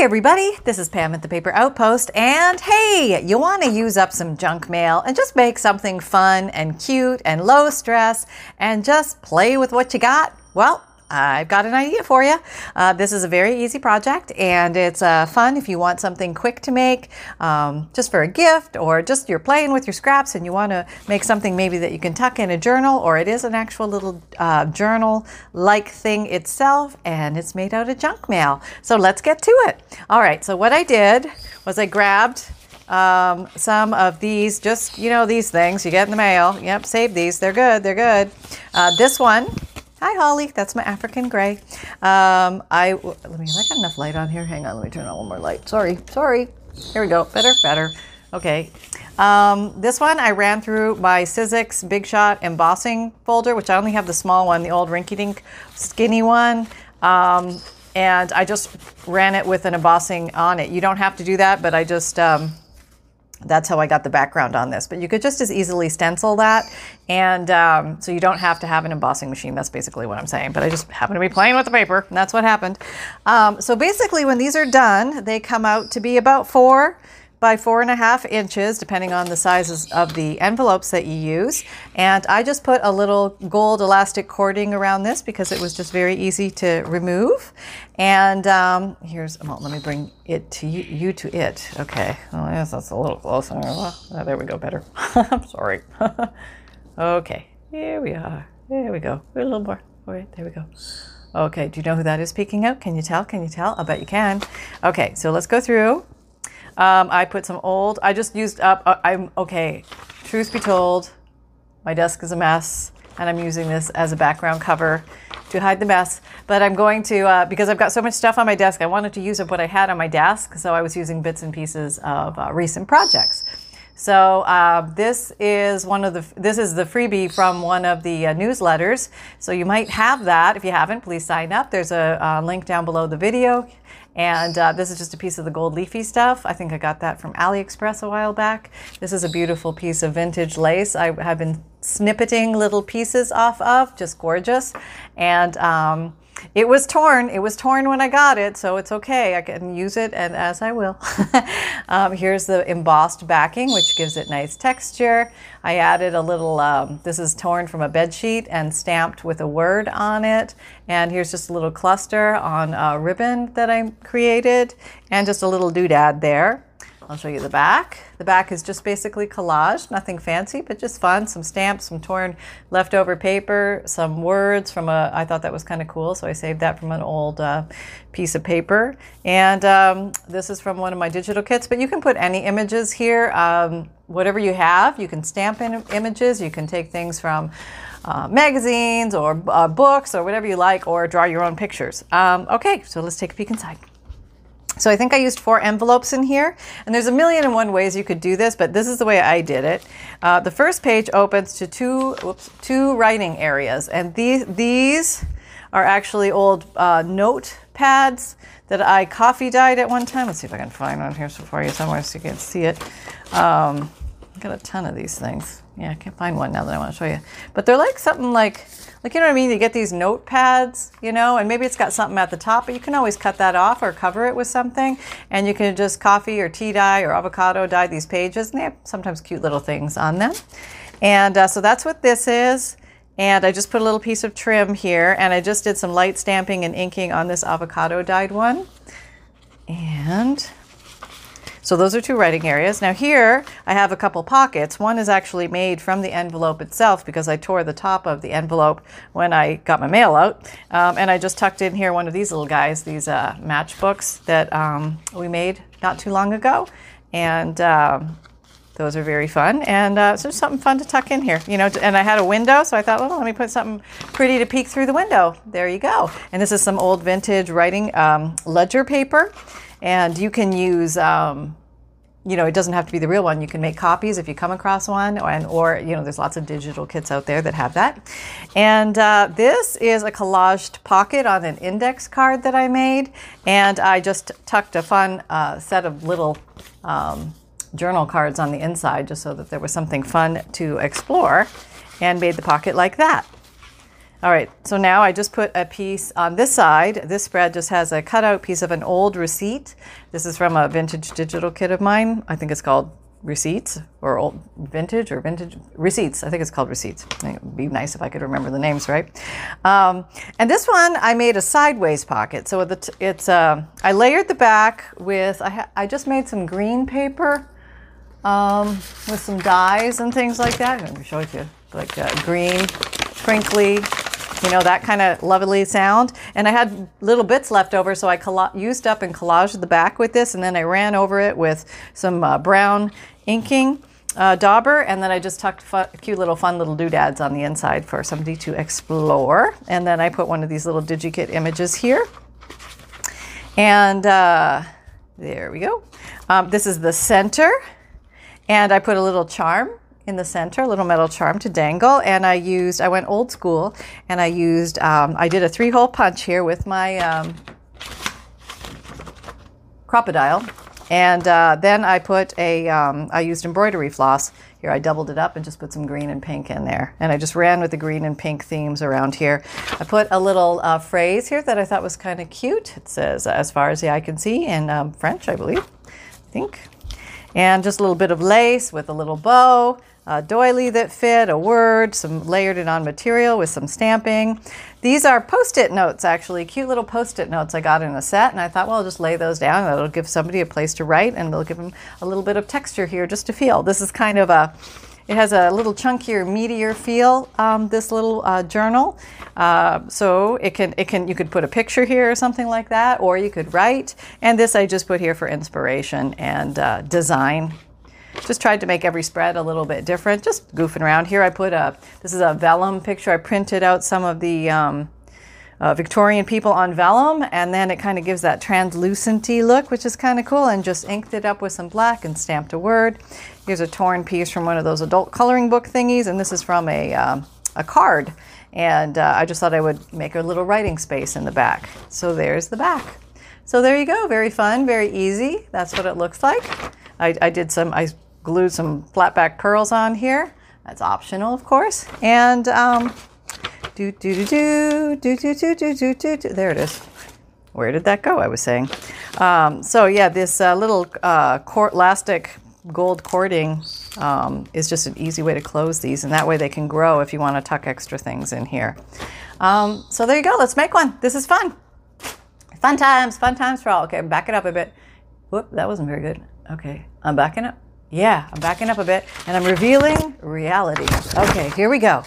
Hey everybody, this is Pam at the Paper Outpost, and hey, you want to use up some junk mail and just make something fun and cute and low stress and just play with what you got? Well, I've got an idea for you. Uh, this is a very easy project and it's uh, fun if you want something quick to make, um, just for a gift, or just you're playing with your scraps and you want to make something maybe that you can tuck in a journal, or it is an actual little uh, journal like thing itself and it's made out of junk mail. So let's get to it. All right, so what I did was I grabbed um, some of these, just you know, these things you get in the mail. Yep, save these. They're good. They're good. Uh, this one Hi, Holly. That's my African gray. Um, I let me. I got enough light on here. Hang on. Let me turn on one more light. Sorry. Sorry. Here we go. Better. Better. Okay. Um, this one I ran through my Sizzix Big Shot embossing folder, which I only have the small one, the old rinky-dink skinny one. Um, and I just ran it with an embossing on it. You don't have to do that, but I just um, that's how I got the background on this. But you could just as easily stencil that. And um, so you don't have to have an embossing machine. That's basically what I'm saying. But I just happen to be playing with the paper. And that's what happened. Um, so basically, when these are done, they come out to be about four by four and a half inches, depending on the sizes of the envelopes that you use. And I just put a little gold elastic cording around this because it was just very easy to remove. And um, here's, well, let me bring it to you, you to it. Okay, well, yes, that's a little closer. Oh, there we go, better. I'm sorry. okay, here we are. There we go. A little more. All right, there we go. Okay, do you know who that is peeking out? Can you tell? Can you tell? I bet you can. Okay, so let's go through. Um, I put some old, I just used up, uh, I'm, okay, truth be told, my desk is a mess and I'm using this as a background cover to hide the mess. But I'm going to, uh, because I've got so much stuff on my desk, I wanted to use up what I had on my desk. So I was using bits and pieces of uh, recent projects. So uh, this is one of the this is the freebie from one of the uh, newsletters. So you might have that. If you haven't, please sign up. There's a, a link down below the video. And uh, this is just a piece of the gold leafy stuff. I think I got that from AliExpress a while back. This is a beautiful piece of vintage lace. I have been snippeting little pieces off of, just gorgeous. And um, it was torn. It was torn when I got it, so it's okay. I can use it, and as I will. um, here's the embossed backing, which gives it nice texture. I added a little. Um, this is torn from a bed sheet and stamped with a word on it. And here's just a little cluster on a ribbon that I created, and just a little doodad there. I'll show you the back. The back is just basically collage, nothing fancy, but just fun. Some stamps, some torn leftover paper, some words from a, I thought that was kind of cool, so I saved that from an old uh, piece of paper. And um, this is from one of my digital kits, but you can put any images here, um, whatever you have. You can stamp in images, you can take things from uh, magazines or uh, books or whatever you like, or draw your own pictures. Um, okay, so let's take a peek inside. So I think I used four envelopes in here, and there's a million and one ways you could do this, but this is the way I did it. Uh, the first page opens to two, whoops, two writing areas, and these these are actually old uh, note pads that I coffee dyed at one time. Let's see if I can find one here for you somewhere so you can see it. Um, I got a ton of these things. Yeah, I can't find one now that I want to show you. But they're like something like like, you know what I mean? You get these notepads, you know, and maybe it's got something at the top, but you can always cut that off or cover it with something. And you can just coffee or tea dye or avocado dye these pages, and they have sometimes cute little things on them. And uh, so that's what this is. And I just put a little piece of trim here, and I just did some light stamping and inking on this avocado dyed one. And so those are two writing areas. Now here I have a couple pockets. One is actually made from the envelope itself because I tore the top of the envelope when I got my mail out. Um, and I just tucked in here one of these little guys, these uh, matchbooks that um, we made not too long ago. And um, those are very fun. And uh, so something fun to tuck in here, you know. And I had a window, so I thought, well, let me put something pretty to peek through the window. There you go. And this is some old vintage writing um, ledger paper. And you can use um, you know, it doesn't have to be the real one. You can make copies if you come across one, and, or you know, there's lots of digital kits out there that have that. And uh, this is a collaged pocket on an index card that I made, and I just tucked a fun uh, set of little um, journal cards on the inside, just so that there was something fun to explore, and made the pocket like that. All right, so now I just put a piece on this side. This spread just has a cutout piece of an old receipt. This is from a vintage digital kit of mine. I think it's called Receipts or old vintage or vintage receipts. I think it's called receipts. It would be nice if I could remember the names right. Um, and this one I made a sideways pocket. So it's uh, I layered the back with I, ha- I just made some green paper um, with some dyes and things like that. Let me show it to you like uh, green, crinkly, you know, that kind of lovely sound. And I had little bits left over, so I used up and collaged the back with this, and then I ran over it with some uh, brown inking uh, dauber, and then I just tucked cute little fun little doodads on the inside for somebody to explore. And then I put one of these little DigiKit images here. And uh, there we go. Um, this is the center, and I put a little charm in the center, a little metal charm to dangle. And I used, I went old school and I used, um, I did a three hole punch here with my um, Crop-A-Dile. And uh, then I put a, um, I used embroidery floss. Here I doubled it up and just put some green and pink in there. And I just ran with the green and pink themes around here. I put a little uh, phrase here that I thought was kind of cute. It says, as far as the eye can see in um, French, I believe, I think. And just a little bit of lace with a little bow a doily that fit, a word, some layered it on material with some stamping. These are post-it notes, actually, cute little post-it notes I got in a set, and I thought, well, I'll just lay those down. That'll give somebody a place to write, and it'll give them a little bit of texture here just to feel. This is kind of a it has a little chunkier, meatier feel. Um, this little uh, journal, uh, so it can it can you could put a picture here or something like that, or you could write. And this I just put here for inspiration and uh, design just tried to make every spread a little bit different, just goofing around. Here I put a, this is a vellum picture. I printed out some of the um, uh, Victorian people on vellum, and then it kind of gives that translucenty look, which is kind of cool, and just inked it up with some black and stamped a word. Here's a torn piece from one of those adult coloring book thingies, and this is from a, um, a card. And uh, I just thought I would make a little writing space in the back. So there's the back. So there you go. Very fun, very easy. That's what it looks like. I, I did some, I glued some flat back pearls on here. That's optional, of course. And um, do do do do do do do do do do do. There it is. Where did that go? I was saying. Um, so yeah, this uh, little uh, cord, elastic gold cording um, is just an easy way to close these, and that way they can grow if you want to tuck extra things in here. Um, so there you go. Let's make one. This is fun. Fun times, fun times for all. Okay, back it up a bit. Whoop, that wasn't very good. Okay, I'm backing up. Yeah, I'm backing up a bit and I'm revealing reality. Okay, here we go.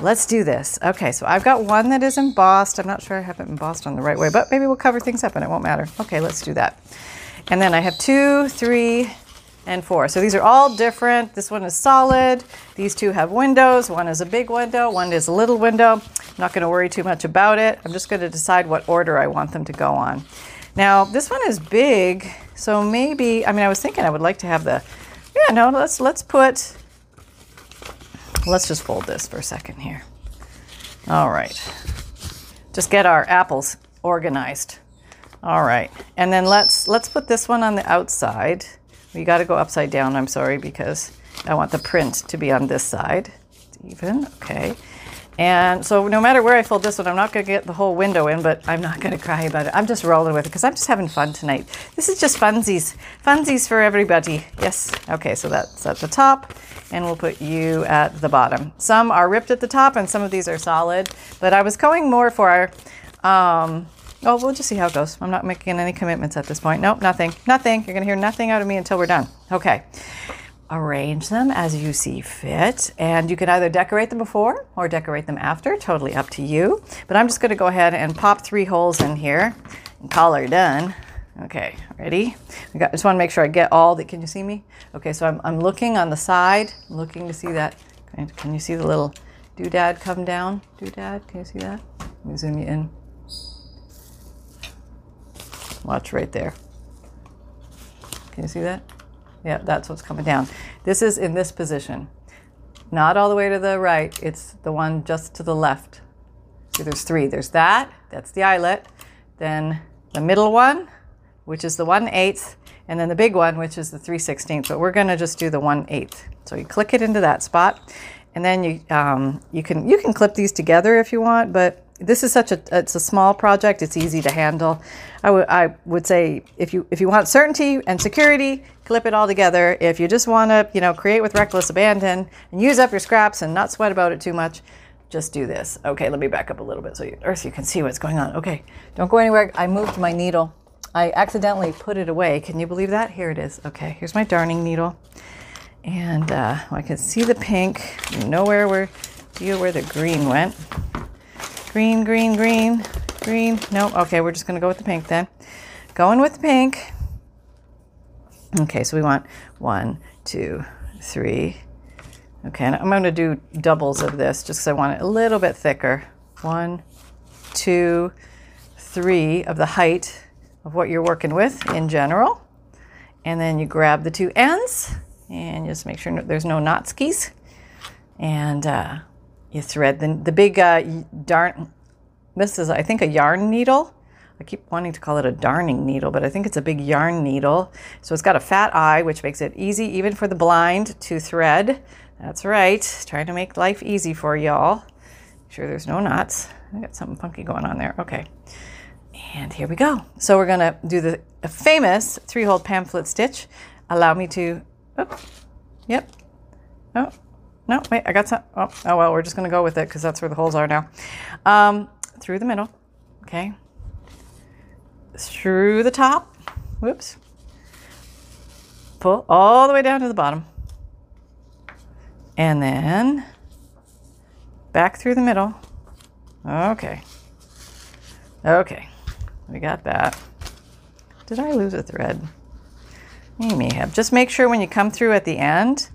Let's do this. Okay, so I've got one that is embossed. I'm not sure I have it embossed on the right way, but maybe we'll cover things up and it won't matter. Okay, let's do that. And then I have two, three, and four. So these are all different. This one is solid. These two have windows. One is a big window, one is a little window. I'm not going to worry too much about it. I'm just going to decide what order I want them to go on. Now, this one is big, so maybe, I mean, I was thinking I would like to have the yeah, no, let's let's put let's just fold this for a second here. All right. Just get our apples organized. All right. And then let's let's put this one on the outside. We got to go upside down, I'm sorry, because I want the print to be on this side. Even, okay. And so no matter where I fold this one, I'm not going to get the whole window in, but I'm not going to cry about it. I'm just rolling with it because I'm just having fun tonight. This is just funsies. Funsies for everybody. Yes. Okay, so that's at the top, and we'll put you at the bottom. Some are ripped at the top, and some of these are solid, but I was going more for, um, oh, we'll just see how it goes. I'm not making any commitments at this point. Nope, nothing. Nothing. You're going to hear nothing out of me until we're done. Okay arrange them as you see fit. And you can either decorate them before or decorate them after, totally up to you. But I'm just going to go ahead and pop three holes in here and call her done. Okay, ready? I got, just want to make sure I get all the, can you see me? Okay, so I'm, I'm looking on the side, looking to see that. Can you see the little doodad come down? Doodad, can you see that? Let me zoom you in. Watch right there. Can you see that? Yeah, that's what's coming down. This is in this position. Not all the way to the right, it's the one just to the left. See, there's three. There's that, that's the eyelet. Then the middle one, which is the 1 8th, and then the big one, which is the 3 16th. But we're going to just do the 1 8th. So you click it into that spot. and then you um, you can you can clip these together if you want, but this is such a it's a small project. It's easy to handle. I would say if you if you want certainty and security, clip it all together. If you just want to you know create with reckless abandon and use up your scraps and not sweat about it too much, just do this. Okay, let me back up a little bit so you, so you can see what's going on. Okay, don't go anywhere. I moved my needle. I accidentally put it away. Can you believe that? Here it is. Okay, here's my darning needle. And uh, I can see the pink. Nowhere where, feel where the green went. Green, green, green, green. No, okay, we're just going to go with the pink then. Going with the pink. Okay, so we want one, two, three. Okay, and I'm going to do doubles of this just because I want it a little bit thicker. One, two, three of the height of what you're working with in general. And then you grab the two ends and just make sure there's no knot skis. And uh, you thread the, the big uh, darn, this is, I think, a yarn needle. I keep wanting to call it a darning needle, but I think it's a big yarn needle. So it's got a fat eye, which makes it easy even for the blind to thread. That's right, trying to make life easy for y'all. Sure there's no knots. I got something funky going on there. Okay. And here we go. So we're going to do the famous three-hole pamphlet stitch. Allow me to, oh, yep. Oh, no, wait, I got some, oh, oh well, we're just going to go with it because that's where the holes are now. Um, through the middle, okay. Through the top, whoops. Pull all the way down to the bottom. And then back through the middle. Okay. Okay. We got that. Did I lose a thread? You may have. Just make sure when you come through at the end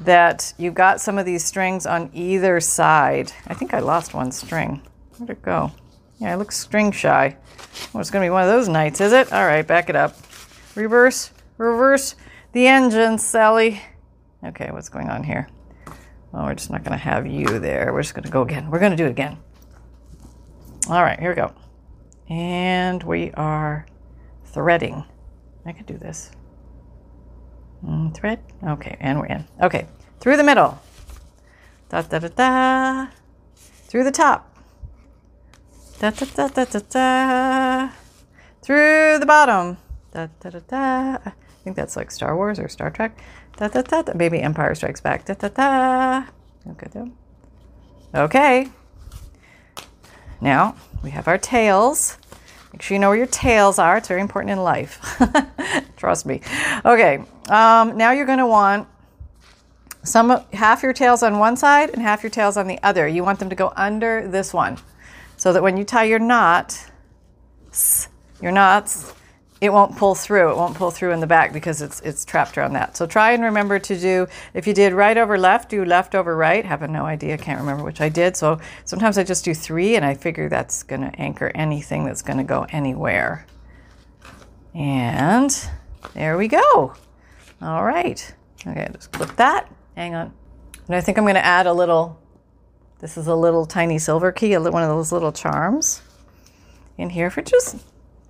that you've got some of these strings on either side. I think I lost one string. Where'd it go? Yeah, it looks string shy. Well, it's going to be one of those nights, is it? All right, back it up. Reverse, reverse the engine, Sally. Okay, what's going on here? Well, we're just not going to have you there. We're just going to go again. We're going to do it again. All right, here we go. And we are threading. I could do this. Mm, thread. Okay, and we're in. Okay, through the middle. Da da da da. Through the top. Da da da da da da. Through the bottom. Da da da da. I think that's like Star Wars or Star Trek. Da da da da. Maybe Empire Strikes Back. Da da da. Okay. Okay. Now we have our tails. Make sure you know where your tails are. It's very important in life. Trust me. Okay, um, now you're going to want some half your tails on one side and half your tails on the other. You want them to go under this one, so that when you tie your knot, your knots, it won't pull through. It won't pull through in the back because it's it's trapped around that. So try and remember to do if you did right over left, do left over right. Have no idea, can't remember which I did. So sometimes I just do three and I figure that's gonna anchor anything that's gonna go anywhere. And there we go. All right. Okay, just clip that. Hang on. And I think I'm gonna add a little, this is a little tiny silver key, one of those little charms in here for just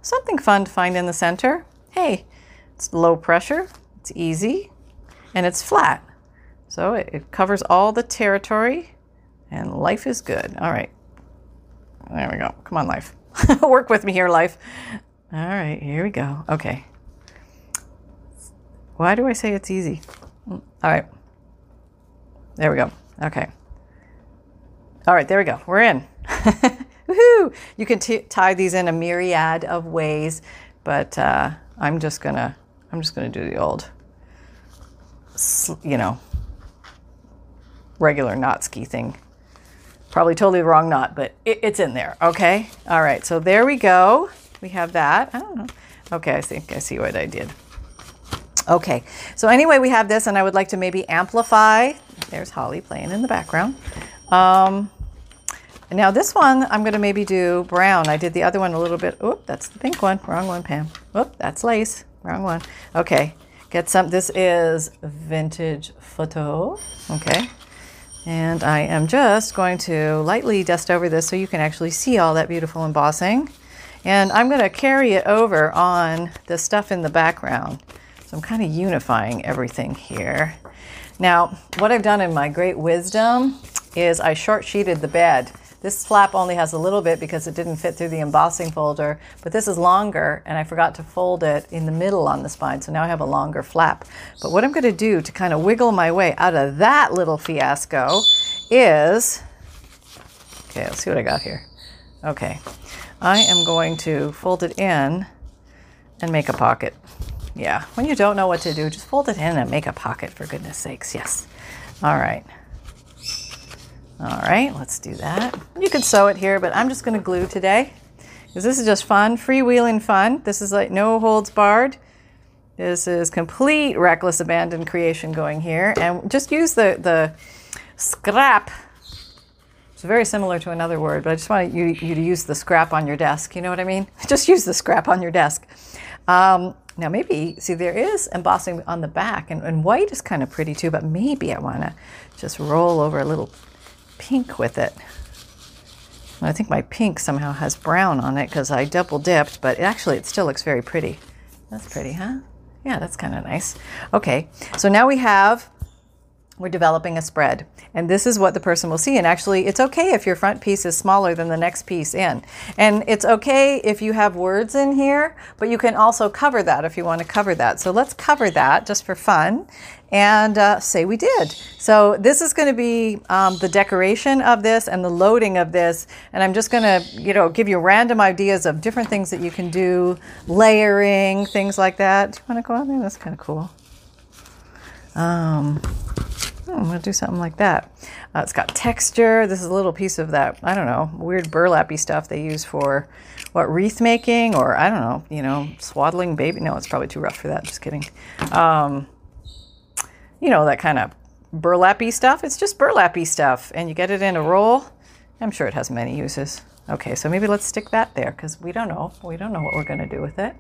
Something fun to find in the center. Hey, it's low pressure, it's easy, and it's flat. So it, it covers all the territory, and life is good. All right. There we go. Come on, life. Work with me here, life. All right, here we go. Okay. Why do I say it's easy? Mm, all right. There we go. Okay. All right, there we go. We're in. Woohoo! You can t- tie these in a myriad of ways, but uh, I'm just gonna I'm just gonna do the old, you know, regular knot ski thing. Probably totally the wrong knot, but it, it's in there. Okay. All right. So there we go. We have that. I don't know. Okay. I think I see what I did. Okay. So anyway, we have this, and I would like to maybe amplify. There's Holly playing in the background. Um, now this one, I'm going to maybe do brown. I did the other one a little bit. Oop, that's the pink one. Wrong one, Pam. Oop, that's lace. Wrong one. Okay, get some. This is vintage photo. Okay. And I am just going to lightly dust over this so you can actually see all that beautiful embossing. And I'm going to carry it over on the stuff in the background. So I'm kind of unifying everything here. Now, what I've done in my great wisdom is I short sheeted the bed. This flap only has a little bit because it didn't fit through the embossing folder, but this is longer and I forgot to fold it in the middle on the spine, so now I have a longer flap. But what I'm going to do to kind of wiggle my way out of that little fiasco is, okay, let's see what I got here. Okay, I am going to fold it in and make a pocket. Yeah, when you don't know what to do, just fold it in and make a pocket for goodness sakes. Yes. All right. All right, let's do that. You could sew it here, but I'm just going to glue today because this is just fun, freewheeling fun. This is like no holds barred. This is complete reckless abandon creation going here. And just use the, the scrap. It's very similar to another word, but I just want you, you to use the scrap on your desk. You know what I mean? Just use the scrap on your desk. Um, now maybe, see there is embossing on the back and, and white is kind of pretty too, but maybe I want to just roll over a little pink with it. I think my pink somehow has brown on it because I double dipped, but actually it still looks very pretty. That's pretty, huh? Yeah, that's kind of nice. Okay, so now we have we're developing a spread. And this is what the person will see. And actually, it's okay if your front piece is smaller than the next piece in. And it's okay if you have words in here, but you can also cover that if you want to cover that. So let's cover that just for fun and uh, say we did. So this is going to be um, the decoration of this and the loading of this. And I'm just going to, you know, give you random ideas of different things that you can do, layering, things like that. Do you want to go on there? That's kind of cool. Um, I'm going to do something like that. Uh, it's got texture. This is a little piece of that, I don't know, weird burlappy stuff they use for what, wreath making or I don't know, you know, swaddling baby. No, it's probably too rough for that. Just kidding. Um, you know, that kind of burlappy stuff. It's just burlappy stuff. And you get it in a roll. I'm sure it has many uses. Okay, so maybe let's stick that there because we don't know. We don't know what we're going to do with it.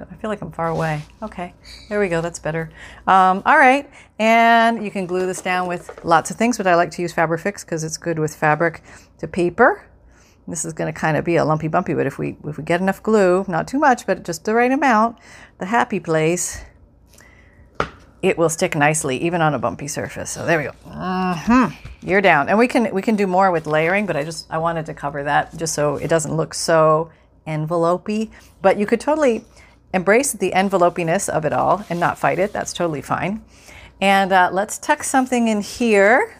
I feel like I'm far away. Okay, there we go. That's better. Um, all right, and you can glue this down with lots of things, but I like to use Fabri-Fix because it's good with fabric to paper. This is going to kind of be a lumpy bumpy, but if we if we get enough glue, not too much, but just the right amount, the happy place, it will stick nicely even on a bumpy surface. So there we go. Mm-hmm. You're down, and we can we can do more with layering, but I just I wanted to cover that just so it doesn't look so envelopey. But you could totally embrace the envelopiness of it all and not fight it. That's totally fine. And uh, let's tuck something in here.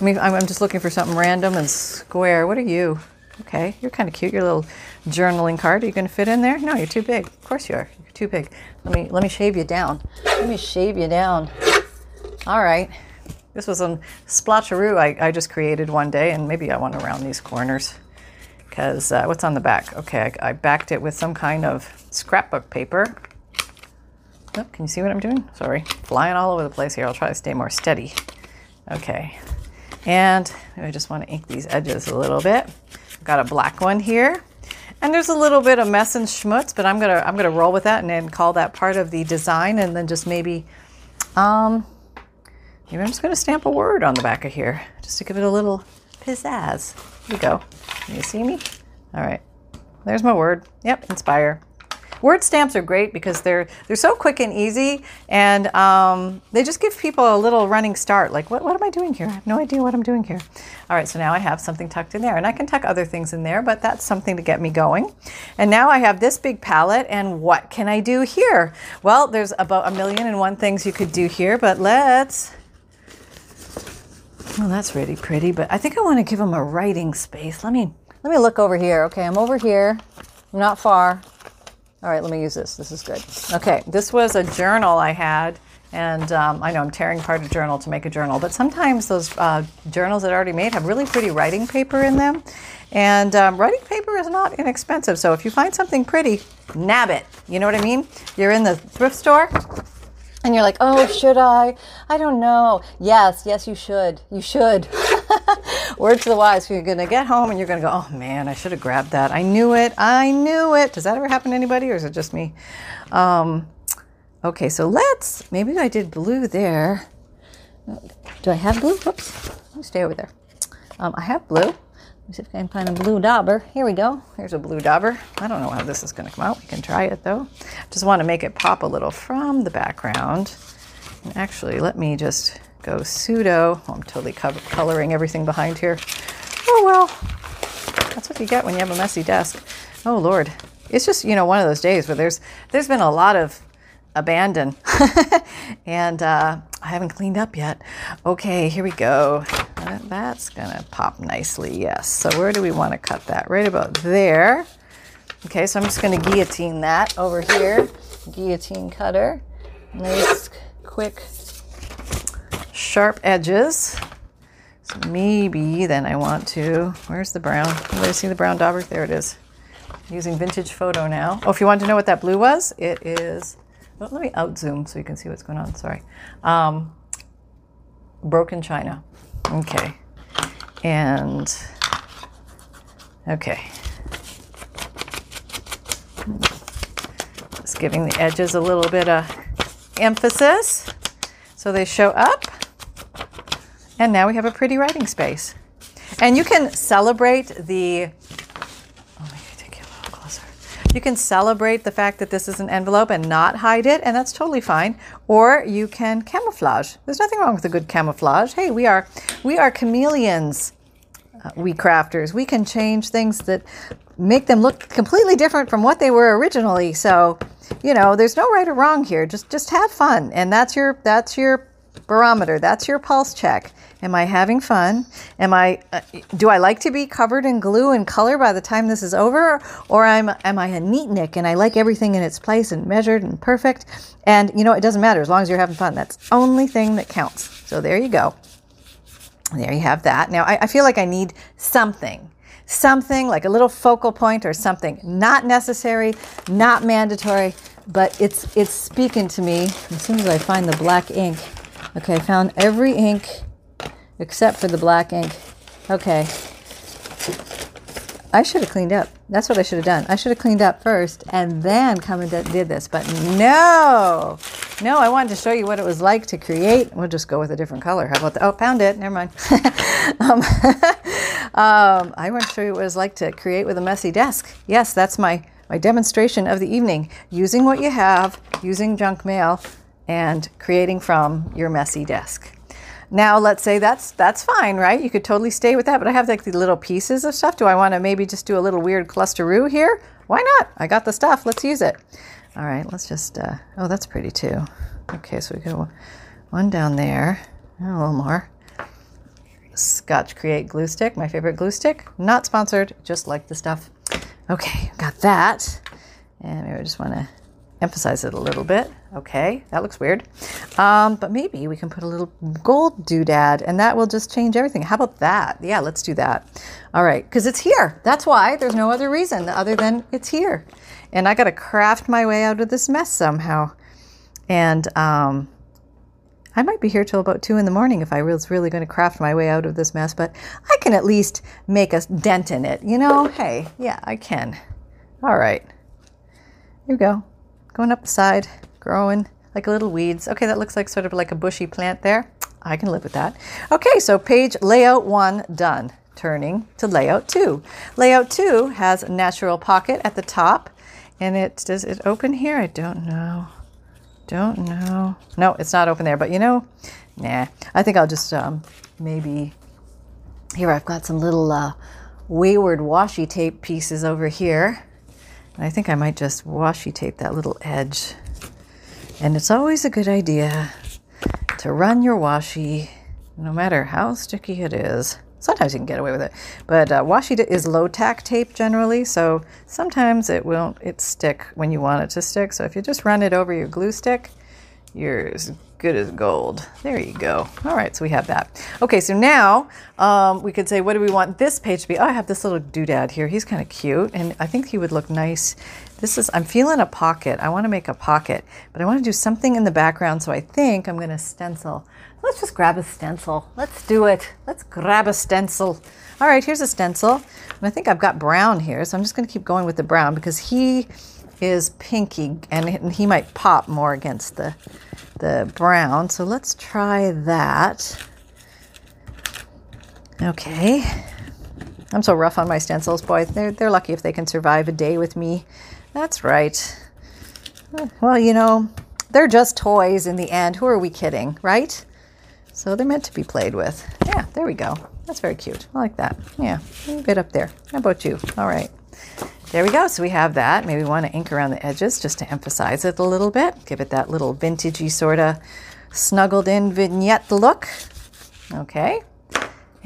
I mean, I'm just looking for something random and square. What are you? Okay, you're kind of cute. Your little journaling card. Are you going to fit in there? No, you're too big. Of course you are. You're too big. Let me let me shave you down. Let me shave you down. All right. This was a splotcheroo I, I just created one day, and maybe I want to round these corners because uh, what's on the back? Okay, I, I, backed it with some kind of scrapbook paper. Oh, can you see what I'm doing? Sorry, flying all over the place here. I'll try to stay more steady. Okay, and I just want to ink these edges a little bit. I've got a black one here. And there's a little bit of mess and schmutz, but I'm gonna I'm gonna roll with that and then call that part of the design, and then just maybe, um, maybe I'm just gonna stamp a word on the back of here just to give it a little pizzazz. Here we go. Can you see me? All right. There's my word. Yep, inspire. Word stamps are great because they're they're so quick and easy, and um, they just give people a little running start. Like, what, what am I doing here? I have no idea what I'm doing here. All right, so now I have something tucked in there, and I can tuck other things in there, but that's something to get me going. And now I have this big palette, and what can I do here? Well, there's about a million and one things you could do here, but let's well, that's really pretty, but I think I want to give them a writing space. Let me let me look over here. Okay, I'm over here. I'm not far. All right, let me use this. This is good. Okay, this was a journal I had, and um, I know I'm tearing apart a journal to make a journal, but sometimes those uh, journals that I already made have really pretty writing paper in them, and um, writing paper is not inexpensive. So if you find something pretty, nab it. You know what I mean? You're in the thrift store and you're like, oh, should I? I don't know. Yes, yes, you should. You should. Word to the wise. You're going to get home and you're going to go, oh man, I should have grabbed that. I knew it. I knew it. Does that ever happen to anybody or is it just me? Um, okay, so let's, maybe I did blue there. Do I have blue? Whoops. Stay over there. Um, I have blue. See if I can find a blue dauber. Here we go. Here's a blue dauber. I don't know how this is going to come out. We can try it though. Just want to make it pop a little from the background. And Actually, let me just go pseudo. Oh, I'm totally coloring everything behind here. Oh well, that's what you get when you have a messy desk. Oh Lord, it's just you know one of those days where there's there's been a lot of abandon, and uh, I haven't cleaned up yet. Okay, here we go. That, that's gonna pop nicely. Yes. So where do we want to cut that? Right about there. Okay, so I'm just gonna guillotine that over here. Guillotine cutter. Nice, quick, sharp edges. So maybe then I want to. Where's the brown? Anybody see the brown dauber? There it is. Using vintage photo now. Oh, if you want to know what that blue was, it is. Well, let me out zoom so you can see what's going on. Sorry. Um, broken china. Okay. And okay. Just giving the edges a little bit of emphasis so they show up. And now we have a pretty writing space. And you can celebrate the you can celebrate the fact that this is an envelope and not hide it, and that's totally fine. Or you can camouflage. There's nothing wrong with a good camouflage. Hey, we are we are chameleons, uh, we crafters. We can change things that make them look completely different from what they were originally. So, you know, there's no right or wrong here. Just just have fun, and that's your that's your barometer. That's your pulse check. Am I having fun? Am I uh, do I like to be covered in glue and color by the time this is over or I'm am I a neatnik and I like everything in its place and measured and perfect? And you know it doesn't matter as long as you're having fun. That's only thing that counts. So there you go. There you have that. Now I, I feel like I need something something like a little focal point or something not necessary not mandatory but it's it's speaking to me as soon as i find the black ink okay i found every ink except for the black ink. Okay. I should have cleaned up. That's what I should have done. I should have cleaned up first and then come and did this. But no, no, I wanted to show you what it was like to create. We'll just go with a different color. How about that? Oh, found it. Never mind. um, um, I want to show you what it was like to create with a messy desk. Yes, that's my, my demonstration of the evening. Using what you have, using junk mail, and creating from your messy desk. Now, let's say that's that's fine, right? You could totally stay with that, but I have like the little pieces of stuff. Do I want to maybe just do a little weird clusteroo here? Why not? I got the stuff. Let's use it. All right, let's just. Uh, oh, that's pretty too. Okay, so we go one down there. A little more. Scotch Create glue stick, my favorite glue stick. Not sponsored, just like the stuff. Okay, got that. And maybe I just want to emphasize it a little bit. Okay, that looks weird. Um, but maybe we can put a little gold doodad and that will just change everything. How about that? Yeah, let's do that. All right, because it's here. That's why. There's no other reason other than it's here. And I got to craft my way out of this mess somehow. And um, I might be here till about two in the morning if I was really going to craft my way out of this mess, but I can at least make a dent in it. You know, hey, yeah, I can. All right. Here we go going up the side, growing like little weeds. Okay, that looks like sort of like a bushy plant there. I can live with that. Okay, so page layout one done. Turning to layout two. Layout two has a natural pocket at the top. And it does it open here? I don't know. Don't know. No, it's not open there. But you know, nah. I think I'll just um, maybe here. I've got some little uh, wayward washi tape pieces over here. I think I might just washi tape that little edge. And it's always a good idea to run your washi, no matter how sticky it is. Sometimes you can get away with it, but uh, washi is low tack tape generally, so sometimes it won't it stick when you want it to stick. So if you just run it over your glue stick, you're as good as gold. There you go. All right, so we have that. Okay, so now um, we could say, what do we want this page to be? Oh, I have this little doodad here. He's kind of cute, and I think he would look nice. This is, I'm feeling a pocket. I want to make a pocket, but I want to do something in the background, so I think I'm going to stencil. Let's just grab a stencil. Let's do it. Let's grab a stencil. All right, here's a stencil. And I think I've got brown here, so I'm just going to keep going with the brown because he is pinky and he might pop more against the the brown. So let's try that. Okay. I'm so rough on my stencils, boy. They're, they're lucky if they can survive a day with me. That's right. Well, you know, they're just toys in the end. Who are we kidding, right? So they're meant to be played with. Yeah, there we go. That's very cute. I like that. Yeah, a bit up there. How about you? All right. There we go. So we have that. Maybe we want to ink around the edges just to emphasize it a little bit. Give it that little vintagey sort of snuggled in vignette look. Okay.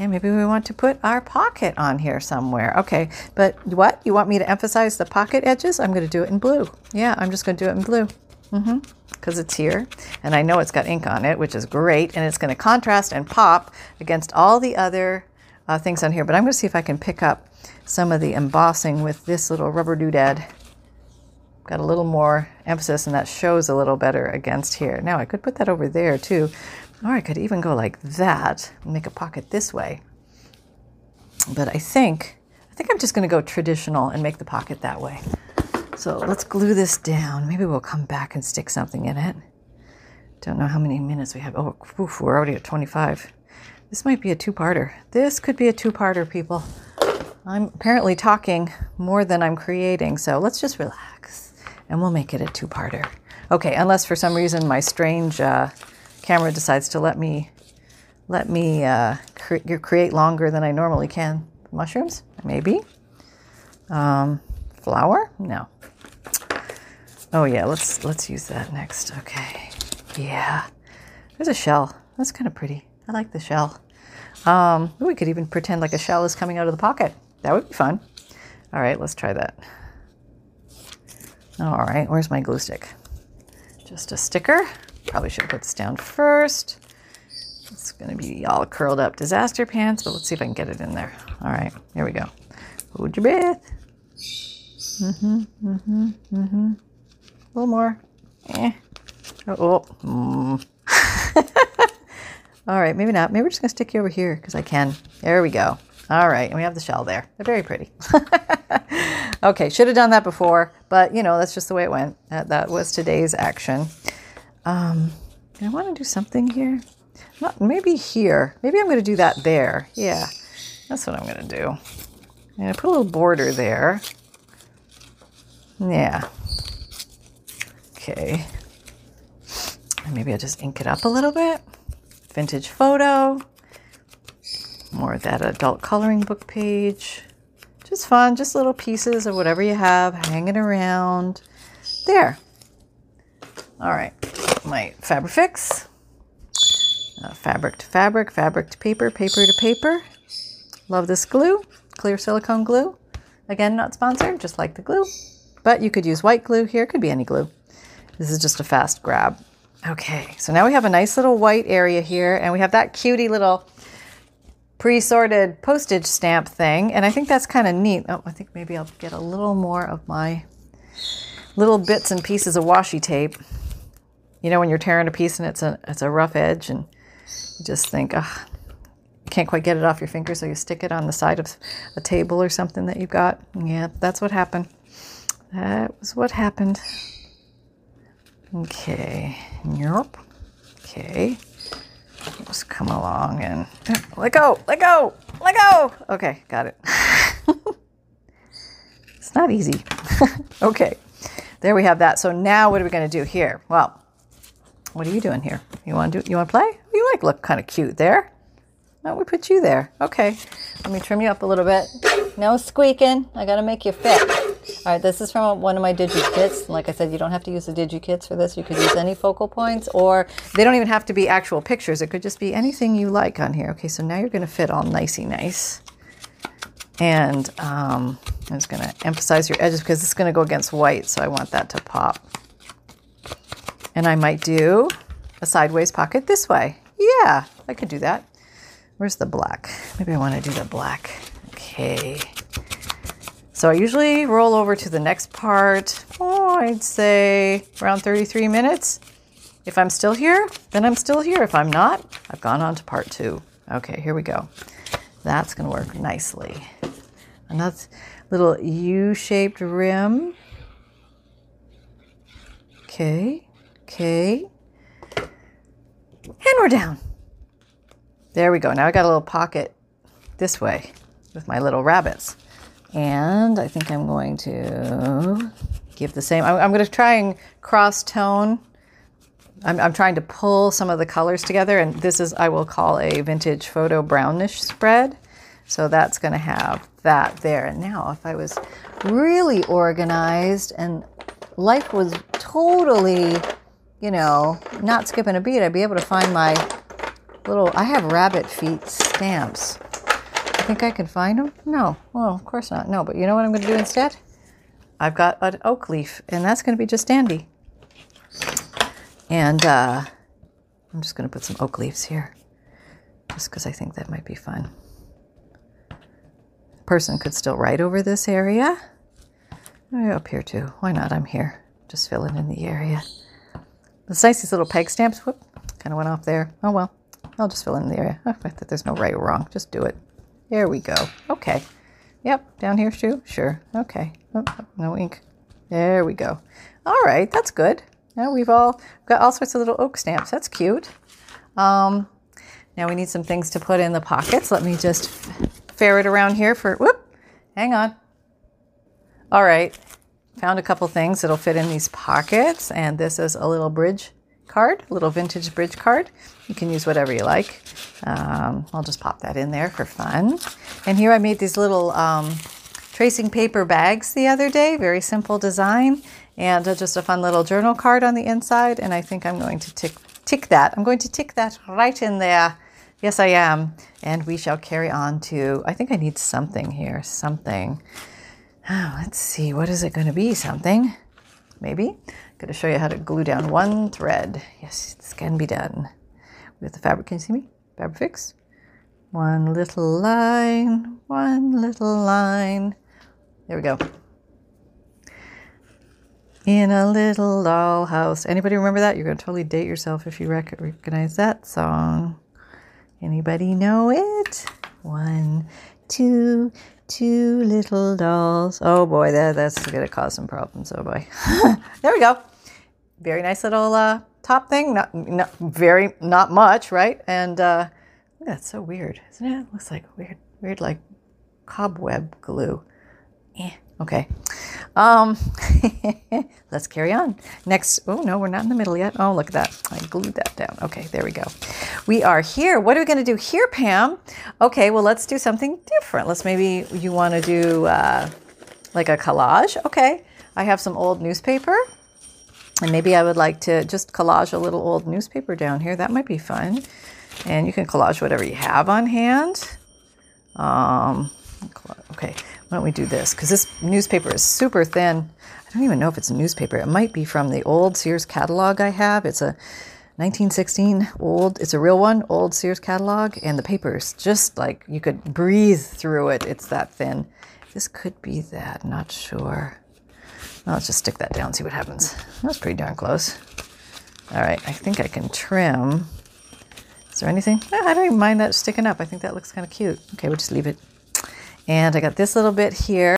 And maybe we want to put our pocket on here somewhere. Okay, but what? You want me to emphasize the pocket edges? I'm going to do it in blue. Yeah, I'm just going to do it in blue. Mm-hmm. Because it's here. And I know it's got ink on it, which is great. And it's going to contrast and pop against all the other uh, things on here. But I'm going to see if I can pick up some of the embossing with this little rubber doodad. Got a little more emphasis and that shows a little better against here. Now I could put that over there too. Or I could even go like that and make a pocket this way. But I think, I think I'm just going to go traditional and make the pocket that way. So let's glue this down. Maybe we'll come back and stick something in it. Don't know how many minutes we have. Oh, oof, we're already at 25. This might be a two-parter. This could be a two-parter, people. I'm apparently talking more than I'm creating, so let's just relax and we'll make it a two-parter. Okay, unless for some reason my strange uh, camera decides to let me let me uh, cre- create longer than I normally can. Mushrooms, maybe. Um, flower, no. Oh yeah, let's let's use that next. Okay, yeah. There's a shell. That's kind of pretty. I like the shell. Um, we could even pretend like a shell is coming out of the pocket. That would be fun. All right, let's try that. All right, where's my glue stick? Just a sticker. Probably should put this down first. It's going to be all curled up disaster pants, but let's see if I can get it in there. All right, here we go. Hold your breath. Mm-hmm, mm-hmm, mm-hmm. A little more. Eh. Oh. Mm. all right, maybe not. Maybe we're just going to stick you over here because I can. There we go. All right, and we have the shell there. They're very pretty. okay, should have done that before, but you know, that's just the way it went. That, that was today's action. Um, I want to do something here. Not maybe here. Maybe I'm going to do that there. Yeah, that's what I'm going to do. I'm going to put a little border there. Yeah. Okay. Maybe I'll just ink it up a little bit. Vintage photo. More of that adult coloring book page. Just fun, just little pieces of whatever you have hanging around. There. All right my Fabrifix. Uh, fabric to fabric, fabric to paper, paper to paper. Love this glue, clear silicone glue. Again, not sponsored, just like the glue. But you could use white glue here, could be any glue. This is just a fast grab. Okay, so now we have a nice little white area here, and we have that cutie little pre-sorted postage stamp thing, and I think that's kind of neat. Oh, I think maybe I'll get a little more of my little bits and pieces of washi tape you know, when you're tearing a piece and it's a it's a rough edge, and you just think, ah, can't quite get it off your finger, so you stick it on the side of a table or something that you've got. Yeah, that's what happened. That was what happened. Okay, Yep. Okay. Just come along and let go, let go, let go. Okay, got it. it's not easy. okay, there we have that. So now what are we going to do here? Well, what are you doing here? You want to do? You want to play? You like look kind of cute there. No, we put you there. Okay. Let me trim you up a little bit. No squeaking. I got to make you fit. All right, this is from one of my Digi kits. Like I said, you don't have to use the Digi kits for this. You could use any focal points, or they don't even have to be actual pictures. It could just be anything you like on here. Okay, so now you're to fit all nicey nice. And um, I'm just to emphasize your edges because it's to go against white, so I want that to pop. And I might do a sideways pocket this way. Yeah, I could do that. Where's the black? Maybe I want to do the black. Okay. So I usually roll over to the next part. Oh, I'd say around 33 minutes. If I'm still here, then I'm still here. If I'm not, I've gone on to part two. Okay, here we go. That's going to work nicely. Another little U-shaped rim. Okay. Okay. And we're down. There we go. Now I got a little pocket this way with my little rabbits. And I think I'm going to give the same. I'm, I'm going to try and cross tone I'm, I'm trying to pull some of the colors together, and this is, I will call a vintage photo brownish spread. So that's going to have that there. And now, if I was really organized and life was totally, you know, not skipping a beat, I'd be able to find my little, I have rabbit feet stamps. I think I can find them? No. Well, of course not. No, but you know what I'm going to do instead? I've got an oak leaf, and that's going to be just dandy. And uh, I'm just going to put some oak leaves here, just because I think that might be fun. Person could still write over this area. Up here too. Why not? I'm here. Just filling in the area. It's nice these little peg stamps. Whoop, kind of went off there. Oh well. I'll just fill in the area. Oh, there's no right or wrong. Just do it. There we go. Okay. Yep. Down here too? Sure. Okay. Oh, no ink. There we go. All right. That's good. Now we've all got all sorts of little oak stamps. That's cute. Um, now we need some things to put in the pockets. Let me just ferret around here for, whoop, hang on. All right. Found a couple things that'll fit in these pockets. And this is a little bridge card, little vintage bridge card. You can use whatever you like. Um, I'll just pop that in there for fun. And here I made these little um, tracing paper bags the other day, very simple design, and uh, just a fun little journal card on the inside. And I think I'm going to tick, tick that. I'm going to tick that right in there. Yes, I am. And we shall carry on to, I think I need something here, something. Oh, let's see, what is it going to be? Something, maybe. I'm Going to show you how to glue down one thread. Yes, this can be done with the fabric. Can you see me? Fabric fix. One little line, one little line. There we go. In a little dollhouse. Anybody remember that? You're going to totally date yourself if you rec- recognize that song. Anybody know it? One, two, two little dolls. Oh boy, that, that's going to cause some problems. Oh boy. there we go very nice little uh, top thing. Not, not very, not much, right? And uh, that's so weird, isn't it? Looks like weird, weird like cobweb glue. Eh, okay. Um, let's carry on. Next, oh no, we're not in the middle yet. Oh, look at that. I glued that down. Okay, there we go. We are here. What are we going to do here, Pam? Okay, well, let's do something different. Let's maybe you want to do uh, like a collage. Okay, I have some old newspaper. And maybe I would like to just collage a little old newspaper down here. That might be fun. And you can collage whatever you have on hand. Um, okay, why don't we do this? Because this newspaper is super thin. I don't even know if it's a newspaper. It might be from the old Sears catalog I have. It's a 1916 old, it's a real one, old Sears catalog. And the paper is just like you could breathe through it. It's that thin. This could be that, not sure. Well, let's just stick that down, see what happens. That's pretty darn close. All right, I think I can trim. Is there anything? Ah, I don't even mind that sticking up. I think that looks kind of cute. Okay, we'll just leave it. And I got this little bit here.